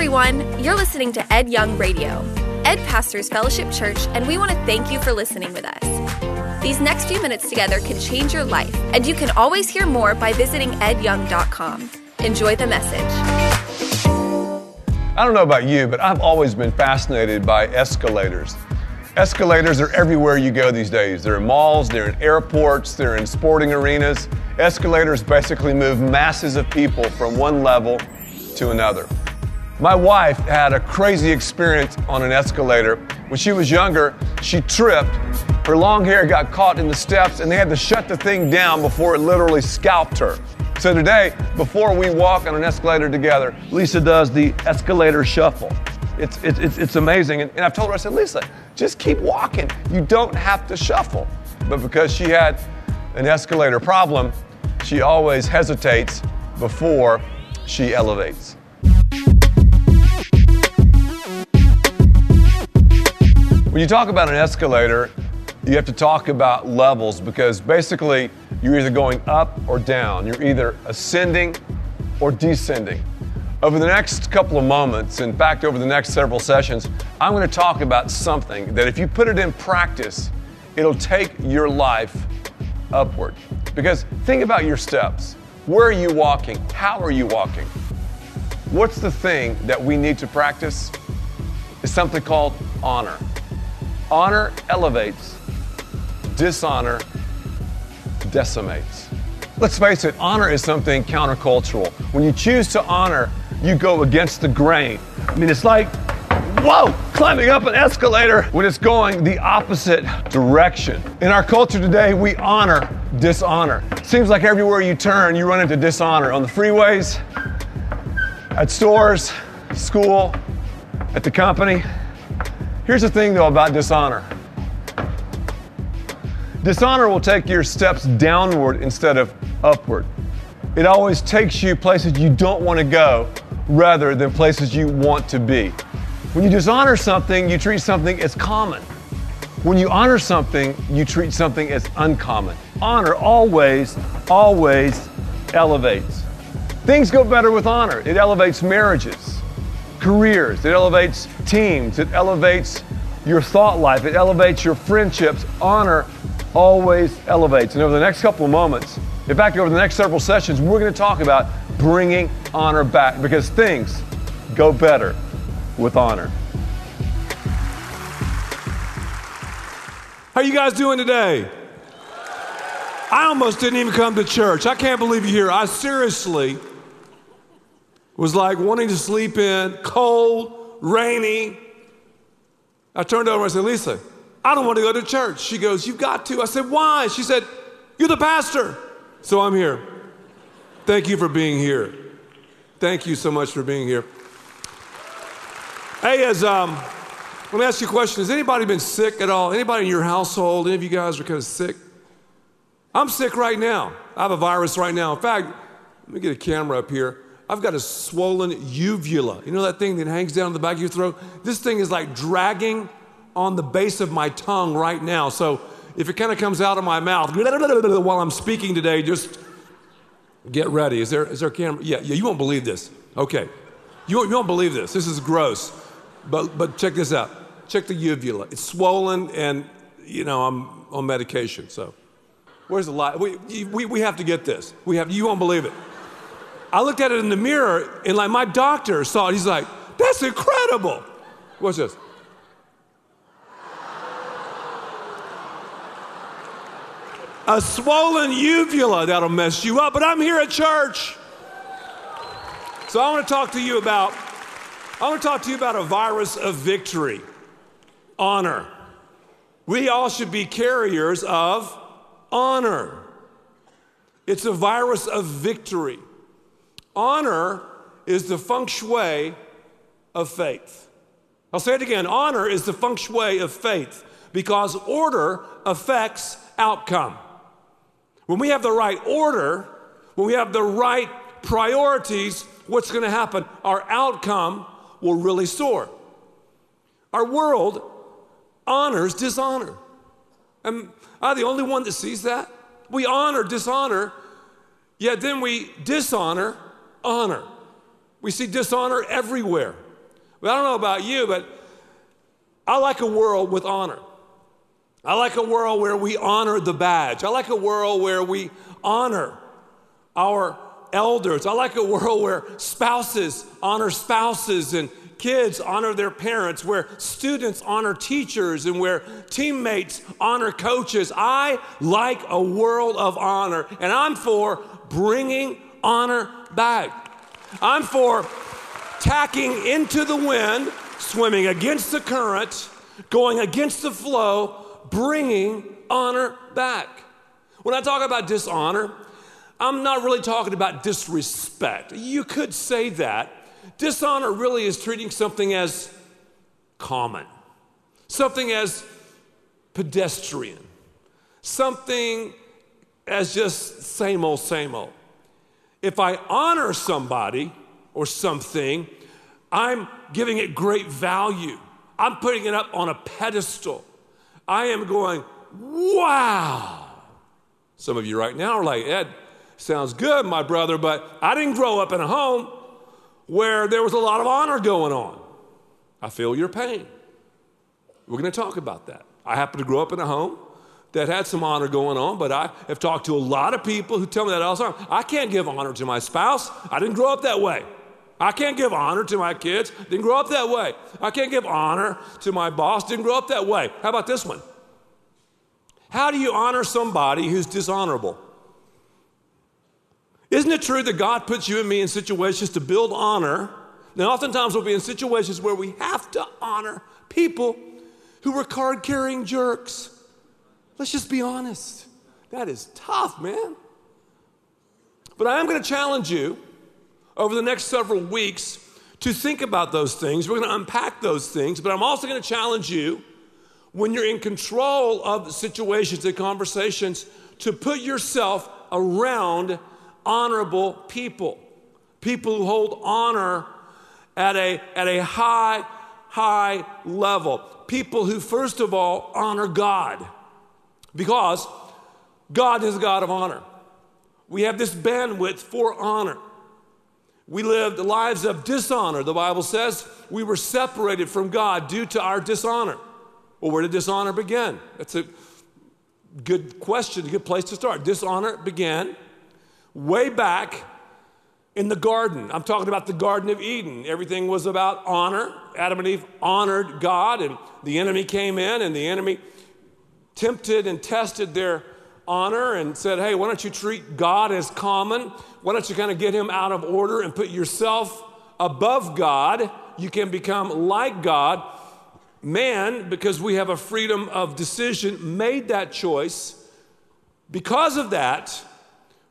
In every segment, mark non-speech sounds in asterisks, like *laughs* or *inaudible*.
everyone. You're listening to Ed Young Radio, Ed Pastors Fellowship Church, and we want to thank you for listening with us. These next few minutes together can change your life, and you can always hear more by visiting edyoung.com. Enjoy the message. I don't know about you, but I've always been fascinated by escalators. Escalators are everywhere you go these days. They're in malls, they're in airports, they're in sporting arenas. Escalators basically move masses of people from one level to another. My wife had a crazy experience on an escalator. When she was younger, she tripped. Her long hair got caught in the steps, and they had to shut the thing down before it literally scalped her. So today, before we walk on an escalator together, Lisa does the escalator shuffle. It's, it's, it's, amazing. And, and I've told her, I said, Lisa, just keep walking. You don't have to shuffle. But because she had an escalator problem, she always hesitates before she elevates. When you talk about an escalator, you have to talk about levels because basically you're either going up or down. You're either ascending or descending. Over the next couple of moments, in fact, over the next several sessions, I'm going to talk about something that if you put it in practice, it'll take your life upward. Because think about your steps. Where are you walking? How are you walking? What's the thing that we need to practice? Is something called honor. Honor elevates, dishonor decimates. Let's face it, honor is something countercultural. When you choose to honor, you go against the grain. I mean, it's like, whoa, climbing up an escalator when it's going the opposite direction. In our culture today, we honor dishonor. Seems like everywhere you turn, you run into dishonor on the freeways, at stores, school, at the company. Here's the thing though about dishonor dishonor will take your steps downward instead of upward. It always takes you places you don't want to go rather than places you want to be. When you dishonor something, you treat something as common. When you honor something, you treat something as uncommon. Honor always, always elevates. Things go better with honor. It elevates marriages, careers, it elevates teams, it elevates your thought life, it elevates your friendships. Honor always elevates. And over the next couple of moments, in fact, over the next several sessions, we're going to talk about bringing honor back because things go better with honor. How you guys doing today? I almost didn't even come to church. I can't believe you're here. I seriously was like wanting to sleep in, cold, rainy. I turned over and I said, Lisa, I don't want to go to church. She goes, You've got to. I said, Why? She said, You're the pastor. So I'm here. Thank you for being here. Thank you so much for being here. Hey, as um, let me ask you a question. Has anybody been sick at all? Anybody in your household? Any of you guys are kind of sick? I'm sick right now. I have a virus right now. In fact, let me get a camera up here. I've got a swollen uvula. You know that thing that hangs down the back of your throat? This thing is like dragging on the base of my tongue right now. So if it kind of comes out of my mouth *laughs* while I'm speaking today, just get ready. Is there, is there a camera? Yeah, yeah, you won't believe this. Okay. You won't, you won't believe this. This is gross. But, but check this out. Check the uvula. It's swollen and, you know, I'm on medication. So where's the light? We, we, we have to get this. We have, you won't believe it. I looked at it in the mirror and like my doctor saw it. He's like, that's incredible. What's this? a swollen uvula that'll mess you up. But I'm here at church. So I want to talk to you about I want to talk to you about a virus of victory. Honor. We all should be carriers of honor. It's a virus of victory. Honor is the feng shui of faith. I'll say it again honor is the feng shui of faith because order affects outcome. When we have the right order, when we have the right priorities, what's going to happen? Our outcome will really soar. Our world honors dishonor. Am I the only one that sees that? We honor dishonor, yet then we dishonor honor. We see dishonor everywhere. Well, I don't know about you, but I like a world with honor. I like a world where we honor the badge. I like a world where we honor our elders. I like a world where spouses honor spouses and kids honor their parents, where students honor teachers, and where teammates honor coaches. I like a world of honor, and I'm for bringing honor back. I'm for tacking into the wind, swimming against the current, going against the flow, bringing honor back. When I talk about dishonor, I'm not really talking about disrespect. You could say that. Dishonor really is treating something as common, something as pedestrian, something as just same old, same old. If I honor somebody or something, I'm giving it great value. I'm putting it up on a pedestal. I am going, wow. Some of you right now are like, Ed, sounds good, my brother, but I didn't grow up in a home where there was a lot of honor going on. I feel your pain. We're going to talk about that. I happen to grow up in a home that had some honor going on, but I have talked to a lot of people who tell me that all the time. I can't give honor to my spouse. I didn't grow up that way. I can't give honor to my kids. Didn't grow up that way. I can't give honor to my boss. Didn't grow up that way. How about this one? How do you honor somebody who's dishonorable? Isn't it true that God puts you and me in situations to build honor? Now, oftentimes we'll be in situations where we have to honor people who are card carrying jerks. Let's just be honest. That is tough, man. But I am going to challenge you over the next several weeks to think about those things. We're going to unpack those things, but I'm also going to challenge you when you're in control of situations and conversations to put yourself around honorable people, people who hold honor at a, at a high, high level, people who, first of all, honor God. Because God is a God of honor. We have this bandwidth for honor. We lived lives of dishonor. The Bible says we were separated from God due to our dishonor. Well, where did dishonor begin? That's a good question, a good place to start. Dishonor began way back in the garden. I'm talking about the Garden of Eden. Everything was about honor. Adam and Eve honored God, and the enemy came in, and the enemy tempted and tested their honor and said, Hey, why don't you treat God as common? Why don't you kind of get him out of order and put yourself above God? You can become like God. Man, because we have a freedom of decision, made that choice. Because of that,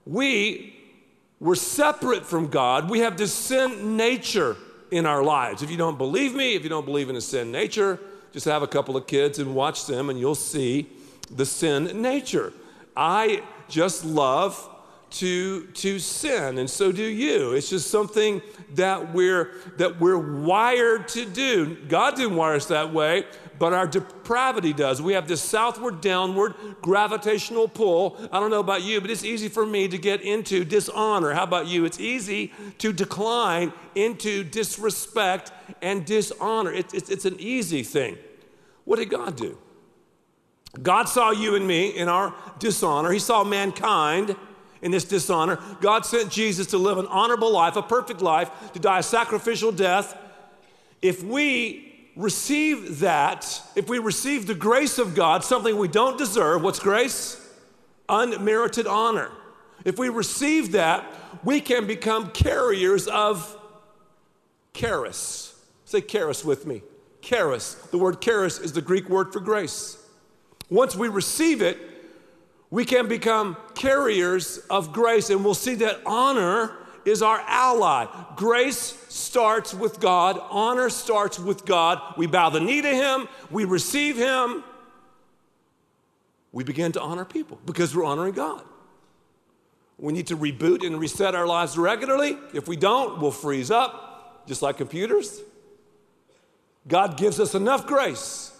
we were separate from God. We have this sin nature in our lives. If you don't believe me, if you don't believe in a sin nature, just have a couple of kids and watch them, and you'll see the sin nature. I just love to, to sin, and so do you. It's just something that we're, that we're wired to do. God didn't wire us that way, but our depravity does. We have this southward, downward gravitational pull. I don't know about you, but it's easy for me to get into dishonor. How about you? It's easy to decline into disrespect and dishonor. It's, it's, it's an easy thing. What did God do? God saw you and me in our dishonor. He saw mankind in this dishonor. God sent Jesus to live an honorable life, a perfect life, to die a sacrificial death. If we receive that, if we receive the grace of God, something we don't deserve, what's grace? Unmerited honor. If we receive that, we can become carriers of charis. Say charis with me. Charis. The word charis is the Greek word for grace. Once we receive it, we can become carriers of grace, and we'll see that honor is our ally. Grace starts with God, honor starts with God. We bow the knee to Him, we receive Him, we begin to honor people because we're honoring God. We need to reboot and reset our lives regularly. If we don't, we'll freeze up, just like computers. God gives us enough grace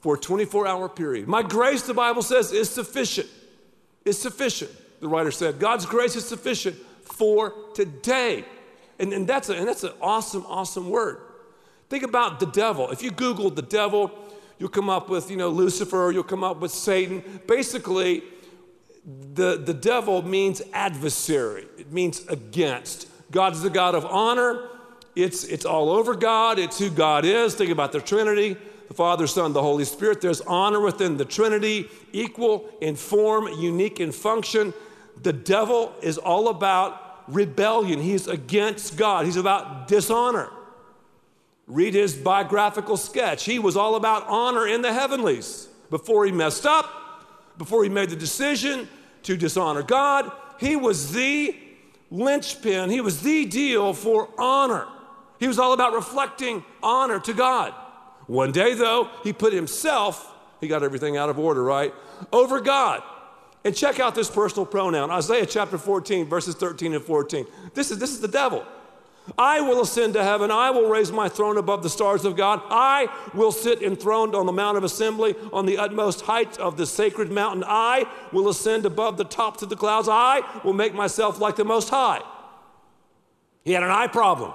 for a 24 hour period. My grace, the Bible says, is sufficient. Is sufficient. The writer said, God's grace is sufficient for today. And, and, that's, a, and that's an awesome, awesome word. Think about the devil. If you Google the devil, you'll come up with, you know, Lucifer, you'll come up with Satan. Basically, the, the devil means adversary, it means against. God is the God of honor. It's, it's all over God, it's who God is. Think about the Trinity the Father, Son, the Holy Spirit. There's honor within the Trinity, equal in form, unique in function. The devil is all about rebellion. He's against God, he's about dishonor. Read his biographical sketch. He was all about honor in the heavenlies before he messed up, before he made the decision to dishonor God. He was the linchpin, he was the deal for honor. He was all about reflecting honor to God. One day, though, he put himself, he got everything out of order, right? Over God. And check out this personal pronoun Isaiah chapter 14, verses 13 and 14. This is, this is the devil. I will ascend to heaven. I will raise my throne above the stars of God. I will sit enthroned on the Mount of Assembly on the utmost height of the sacred mountain. I will ascend above the tops of the clouds. I will make myself like the Most High. He had an eye problem.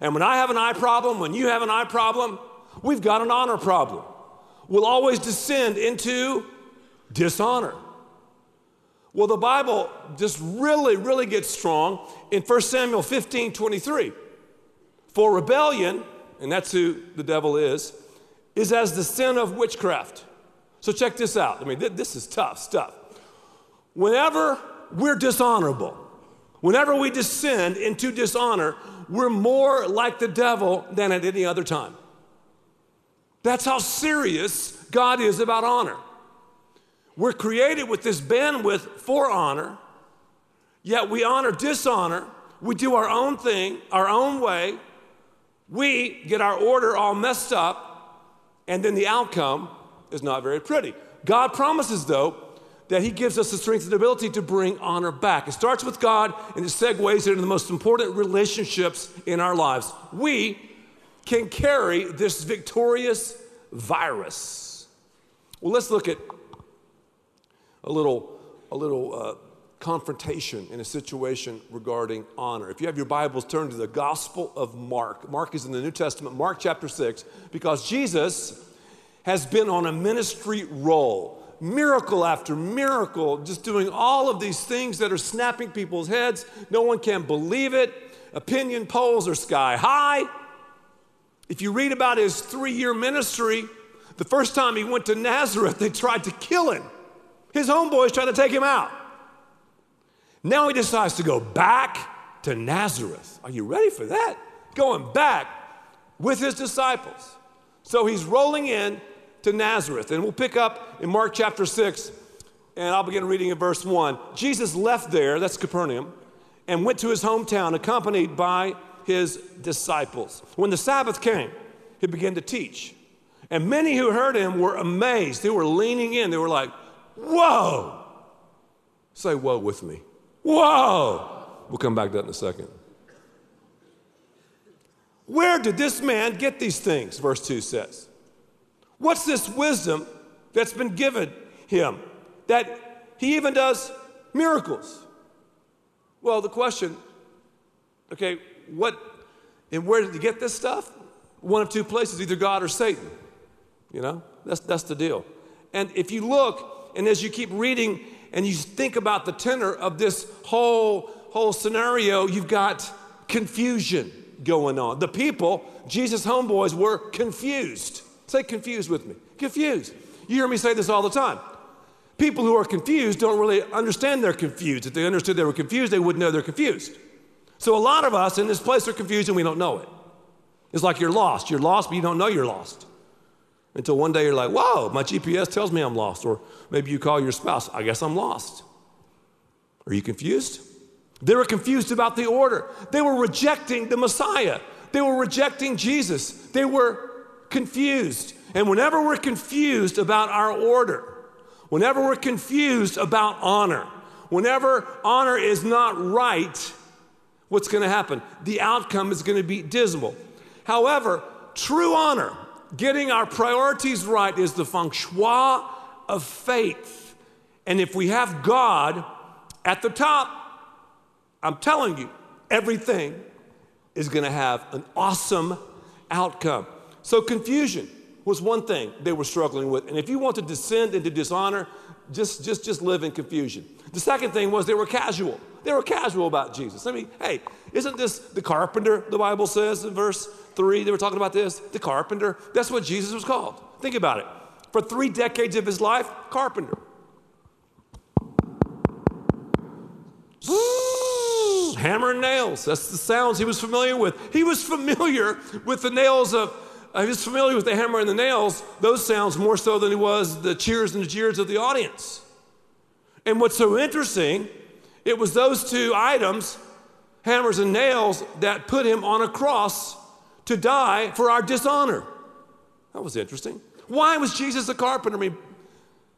And when I have an eye problem, when you have an eye problem, we've got an honor problem. We'll always descend into dishonor. Well, the Bible just really, really gets strong in 1 Samuel 15 23. For rebellion, and that's who the devil is, is as the sin of witchcraft. So check this out. I mean, th- this is tough stuff. Whenever we're dishonorable, whenever we descend into dishonor, we're more like the devil than at any other time. That's how serious God is about honor. We're created with this bandwidth for honor, yet we honor dishonor. We do our own thing, our own way. We get our order all messed up, and then the outcome is not very pretty. God promises, though, that He gives us the strength and ability to bring honor back. It starts with God and it segues into the most important relationships in our lives. We can carry this victorious virus. Well, let's look at a little, a little uh, confrontation in a situation regarding honor. If you have your Bibles, turn to the Gospel of Mark. Mark is in the New Testament, Mark chapter 6, because Jesus has been on a ministry roll. Miracle after miracle, just doing all of these things that are snapping people's heads. No one can believe it. Opinion polls are sky high. If you read about his three year ministry, the first time he went to Nazareth, they tried to kill him. His homeboys tried to take him out. Now he decides to go back to Nazareth. Are you ready for that? Going back with his disciples. So he's rolling in to Nazareth. And we'll pick up in Mark chapter 6, and I'll begin reading in verse 1. Jesus left there, that's Capernaum, and went to his hometown accompanied by his disciples. When the Sabbath came, he began to teach. And many who heard him were amazed. They were leaning in. They were like, Whoa! Say whoa with me. Whoa! We'll come back to that in a second. Where did this man get these things? Verse 2 says. What's this wisdom that's been given him that he even does miracles? Well, the question okay, what and where did he get this stuff? One of two places, either God or Satan. You know, that's, that's the deal. And if you look, and as you keep reading and you think about the tenor of this whole, whole scenario, you've got confusion going on. The people, Jesus' homeboys, were confused. Say confused with me. Confused. You hear me say this all the time. People who are confused don't really understand they're confused. If they understood they were confused, they wouldn't know they're confused. So a lot of us in this place are confused and we don't know it. It's like you're lost. You're lost, but you don't know you're lost. Until one day you're like, whoa, my GPS tells me I'm lost. Or maybe you call your spouse, I guess I'm lost. Are you confused? They were confused about the order. They were rejecting the Messiah. They were rejecting Jesus. They were confused. And whenever we're confused about our order, whenever we're confused about honor, whenever honor is not right, what's going to happen? The outcome is going to be dismal. However, true honor, getting our priorities right, is the feng shui of faith. And if we have God at the top, I'm telling you, everything is going to have an awesome outcome. So, confusion was one thing they were struggling with. And if you want to descend into dishonor, just, just, just live in confusion. The second thing was they were casual. They were casual about Jesus. I mean, hey, isn't this the carpenter, the Bible says in verse 3? They were talking about this. The carpenter. That's what Jesus was called. Think about it. For three decades of his life, carpenter. Hammer and nails. That's the sounds he was familiar with. He was familiar with the nails of, uh, he was familiar with the hammer and the nails, those sounds more so than he was the cheers and the jeers of the audience. And what's so interesting, it was those two items, hammers and nails, that put him on a cross to die for our dishonor. That was interesting. Why was Jesus a carpenter? I mean,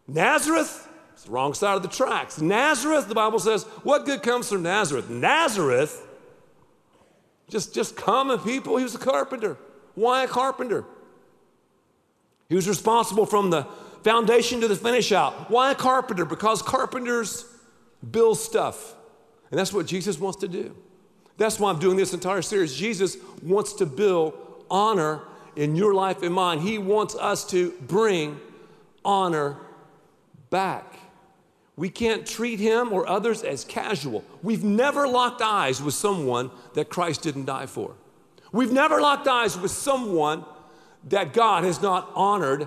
Nazareth, it's the wrong side of the tracks. Nazareth, the Bible says, what good comes from Nazareth? Nazareth, just, just common people, he was a carpenter. Why a carpenter? He was responsible from the foundation to the finish out. Why a carpenter? Because carpenters build stuff. And that's what Jesus wants to do. That's why I'm doing this entire series. Jesus wants to build honor in your life and mine. He wants us to bring honor back. We can't treat him or others as casual. We've never locked eyes with someone that Christ didn't die for. We've never locked eyes with someone that God has not honored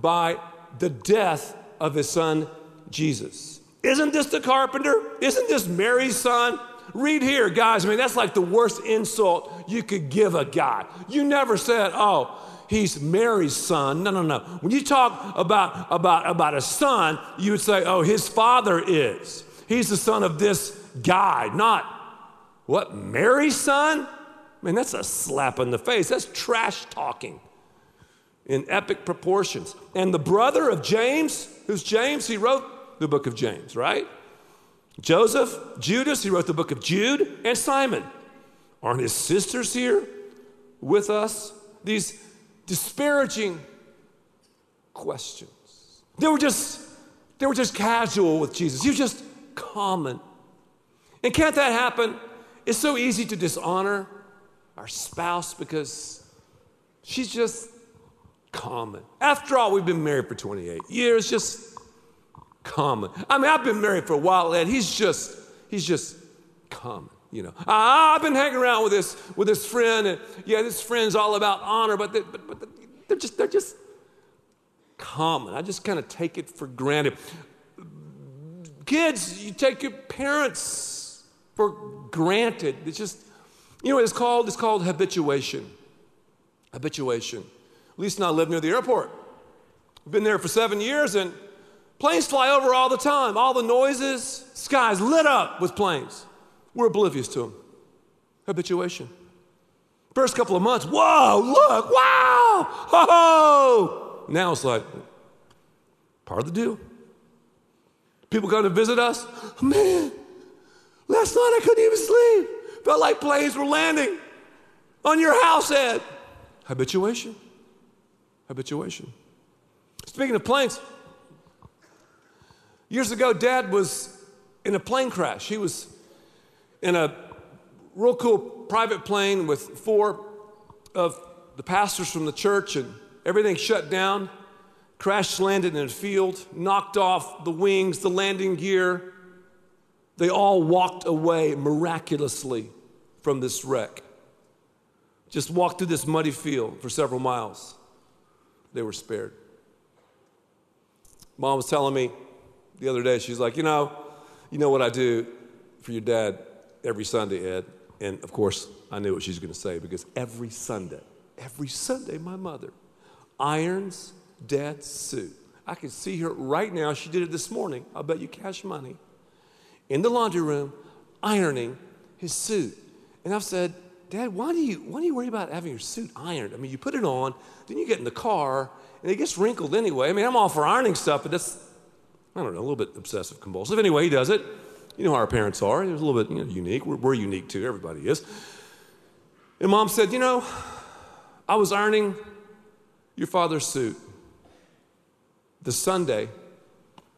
by the death of his son Jesus. Isn't this the carpenter? Isn't this Mary's son? Read here, guys. I mean, that's like the worst insult you could give a guy. You never said, oh, he's Mary's son. No, no, no. When you talk about, about, about a son, you would say, oh, his father is. He's the son of this guy, not what, Mary's son? I mean, that's a slap in the face. That's trash talking in epic proportions. And the brother of James, who's James? He wrote the book of James, right? Joseph, Judas, he wrote the book of Jude, and Simon. Aren't his sisters here with us? These disparaging questions. They were just, they were just casual with Jesus. He was just common. And can't that happen? It's so easy to dishonor our spouse because she's just common. After all, we've been married for 28 years, just common. I mean, I've been married for a while, and he's just, he's just common. You know, I've been hanging around with this with this friend, and yeah, this friend's all about honor, but, they, but, but they're just they're just common. I just kind of take it for granted. Kids, you take your parents for granted. It's just, you know, it's called? It's called habituation. Habituation. Lisa and I live near the airport. We've been there for seven years, and planes fly over all the time. All the noises, skies lit up with planes. We're oblivious to them. Habituation. First couple of months, whoa, look, wow, ho, Now it's like part of the deal. People come to visit us. Man, last night I couldn't even sleep. Felt like planes were landing on your house, Ed. Habituation. Habituation. Speaking of planes, years ago, Dad was in a plane crash. He was in a real cool private plane with four of the pastors from the church, and everything shut down. Crash landed in a field, knocked off the wings, the landing gear. They all walked away miraculously from this wreck. Just walked through this muddy field for several miles. They were spared. Mom was telling me the other day, she's like, you know, you know what I do for your dad every Sunday, Ed? And of course, I knew what she was going to say because every Sunday, every Sunday, my mother irons dad's suit. I can see her right now. She did it this morning. I'll bet you cash money. In the laundry room, ironing his suit. And I've said, Dad, why do you why do you worry about having your suit ironed? I mean, you put it on, then you get in the car, and it gets wrinkled anyway. I mean, I'm all for ironing stuff, but that's I don't know, a little bit obsessive compulsive. Anyway, he does it. You know how our parents are. It's a little bit you know, unique. We're, we're unique too. Everybody is. And mom said, You know, I was ironing your father's suit the Sunday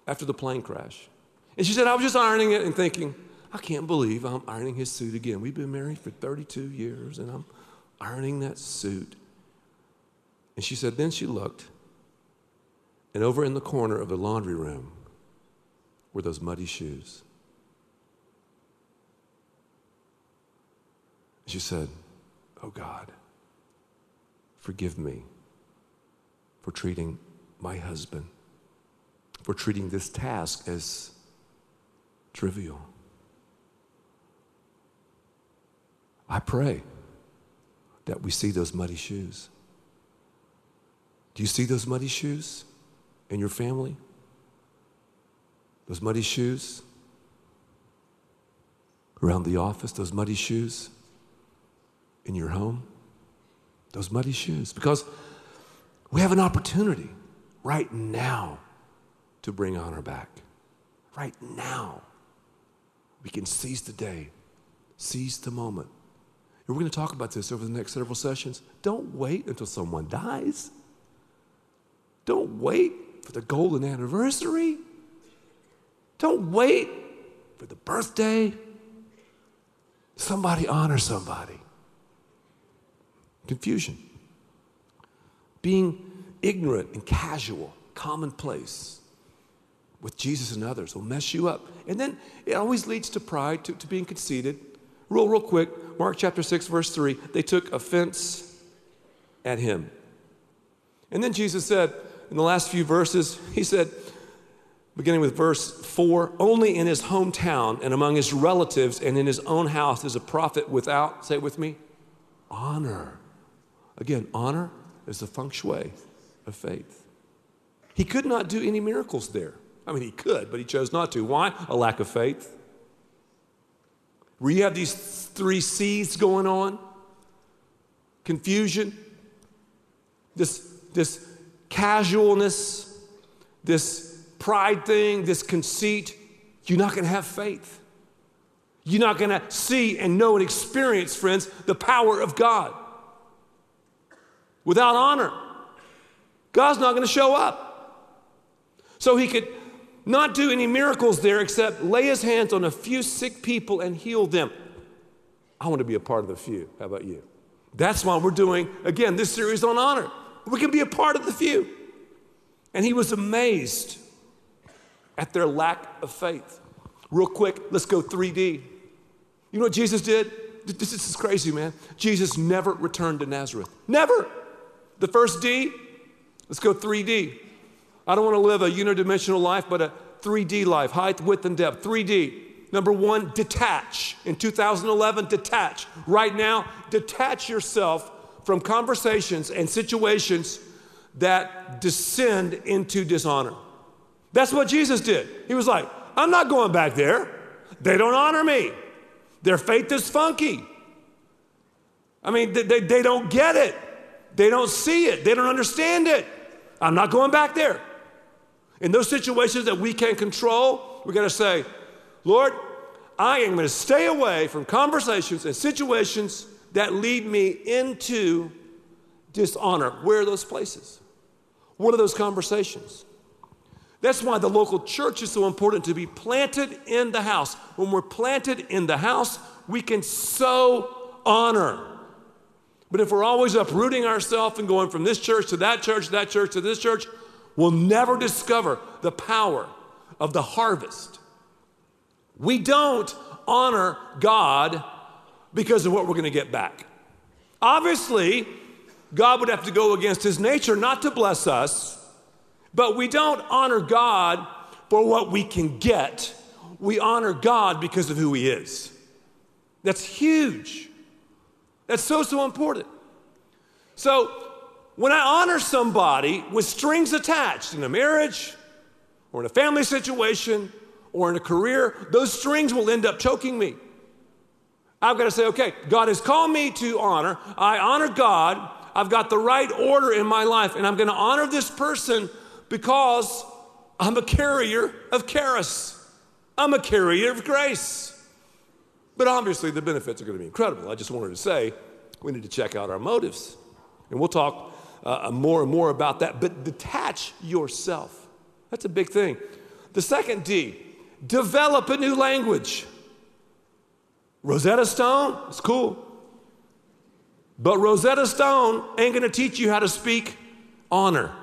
after the plane crash. And she said, I was just ironing it and thinking, I can't believe I'm ironing his suit again. We've been married for 32 years and I'm ironing that suit And she said, Then she looked, and over in the corner of the laundry room were those muddy shoes. She said, Oh God, forgive me for treating my husband, for treating this task as trivial. I pray that we see those muddy shoes. Do you see those muddy shoes in your family? Those muddy shoes around the office, those muddy shoes in your home? Those muddy shoes. Because we have an opportunity right now to bring honor back. Right now. We can seize the day, seize the moment. And we're going to talk about this over the next several sessions. Don't wait until someone dies. Don't wait for the golden anniversary. Don't wait for the birthday. Somebody honor somebody. Confusion. Being ignorant and casual, commonplace with Jesus and others will mess you up. And then it always leads to pride, to, to being conceited. Real, real quick, Mark chapter 6, verse 3, they took offense at him. And then Jesus said, in the last few verses, he said, beginning with verse 4 only in his hometown and among his relatives and in his own house is a prophet without, say it with me, honor. Again, honor is the feng shui of faith. He could not do any miracles there. I mean, he could, but he chose not to. Why? A lack of faith. Where you have these three C's going on confusion, this, this casualness, this pride thing, this conceit, you're not going to have faith. You're not going to see and know and experience, friends, the power of God without honor. God's not going to show up. So he could not do any miracles there except lay his hands on a few sick people and heal them. I want to be a part of the few. How about you? That's why we're doing, again, this series on honor. We can be a part of the few. And he was amazed at their lack of faith. Real quick, let's go 3D. You know what Jesus did? This is crazy, man. Jesus never returned to Nazareth. Never. The first D, let's go 3D. I don't want to live a unidimensional life, but a 3D life height, width, and depth. 3D. Number one, detach. In 2011, detach. Right now, detach yourself from conversations and situations that descend into dishonor. That's what Jesus did. He was like, I'm not going back there. They don't honor me. Their faith is funky. I mean, they, they, they don't get it. They don't see it. They don't understand it. I'm not going back there. In those situations that we can't control, we got to say, Lord, I am going to stay away from conversations and situations that lead me into dishonor. Where are those places? What are those conversations? That's why the local church is so important to be planted in the house. When we're planted in the house, we can sow honor. But if we're always uprooting ourselves and going from this church to that church, to that church to this church, we'll never discover the power of the harvest. We don't honor God because of what we're going to get back. Obviously, God would have to go against his nature not to bless us, but we don't honor God for what we can get. We honor God because of who he is. That's huge. That's so, so important. So, when I honor somebody with strings attached in a marriage or in a family situation or in a career, those strings will end up choking me. I've got to say, okay, God has called me to honor. I honor God. I've got the right order in my life, and I'm going to honor this person because I'm a carrier of charis. I'm a carrier of grace. But obviously, the benefits are going to be incredible. I just wanted to say we need to check out our motives. And we'll talk uh, more and more about that. But detach yourself. That's a big thing. The second D, develop a new language. Rosetta Stone, it's cool. But Rosetta Stone ain't gonna teach you how to speak honor.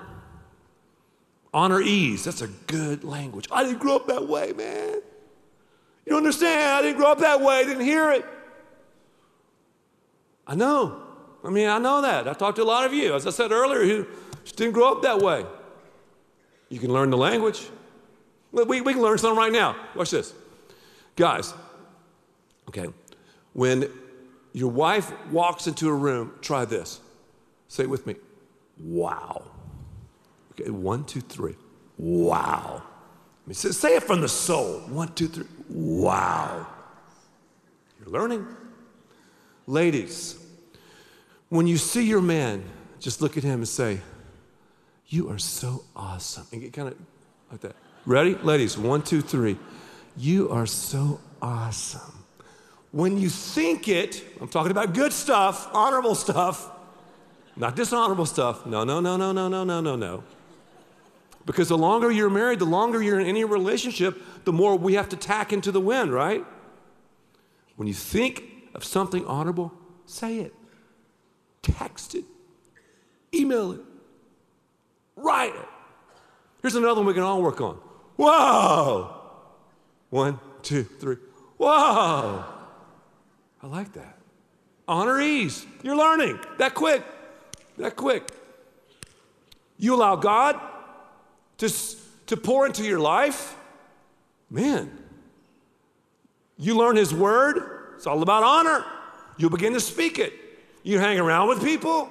Honor ease. That's a good language. I didn't grow up that way, man. You don't understand? I didn't grow up that way. I didn't hear it. I know. I mean, I know that. I talked to a lot of you, as I said earlier, who didn't grow up that way. You can learn the language. We, we can learn something right now. Watch this. Guys, okay, when your wife walks into a room, try this. Say it with me. Wow. Okay, one, two, three. Wow. I mean, say it from the soul. One, two, three. Wow. You're learning. Ladies, when you see your man, just look at him and say, You are so awesome. And get kind of like that. Ready? Ladies, one, two, three. You are so awesome. When you think it, I'm talking about good stuff, honorable stuff, not dishonorable stuff. No, no, no, no, no, no, no, no, no. Because the longer you're married, the longer you're in any relationship, the more we have to tack into the wind, right? When you think of something honorable, say it, text it, email it, write it. Here's another one we can all work on. Whoa! One, two, three. Whoa! I like that. Honor ease. You're learning that quick. That quick. You allow God to, to pour into your life, man, you learn His Word. It's all about honor. You'll begin to speak it. You hang around with people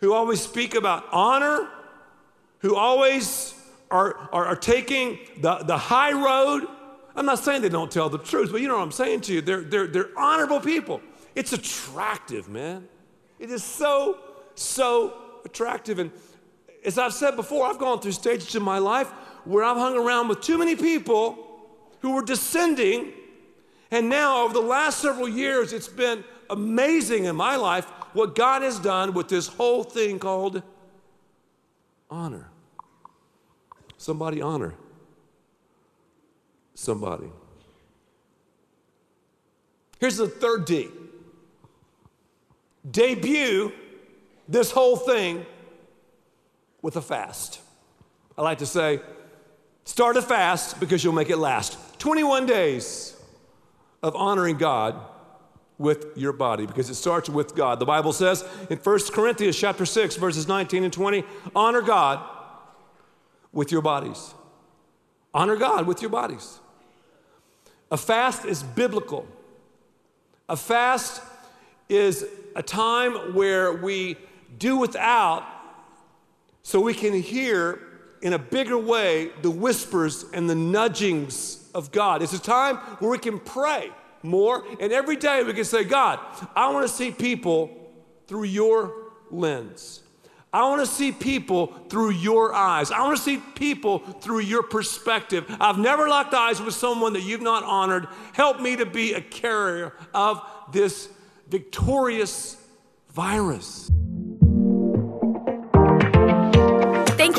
who always speak about honor, who always are, are, are taking the, the high road. I'm not saying they don't tell the truth, but you know what I'm saying to you. They're, they're, they're honorable people. It's attractive, man. It is so, so attractive. And as I've said before, I've gone through stages in my life where I've hung around with too many people who were descending. And now, over the last several years, it's been amazing in my life what God has done with this whole thing called honor. Somebody honor somebody. Here's the third D debut this whole thing with a fast. I like to say, start a fast because you'll make it last. 21 days of honoring God with your body because it starts with God. The Bible says in 1 Corinthians chapter 6 verses 19 and 20, honor God with your bodies. Honor God with your bodies. A fast is biblical. A fast is a time where we do without so we can hear in a bigger way the whispers and the nudgings of God. It's a time where we can pray more, and every day we can say, God, I want to see people through your lens. I want to see people through your eyes. I want to see people through your perspective. I've never locked eyes with someone that you've not honored. Help me to be a carrier of this victorious virus.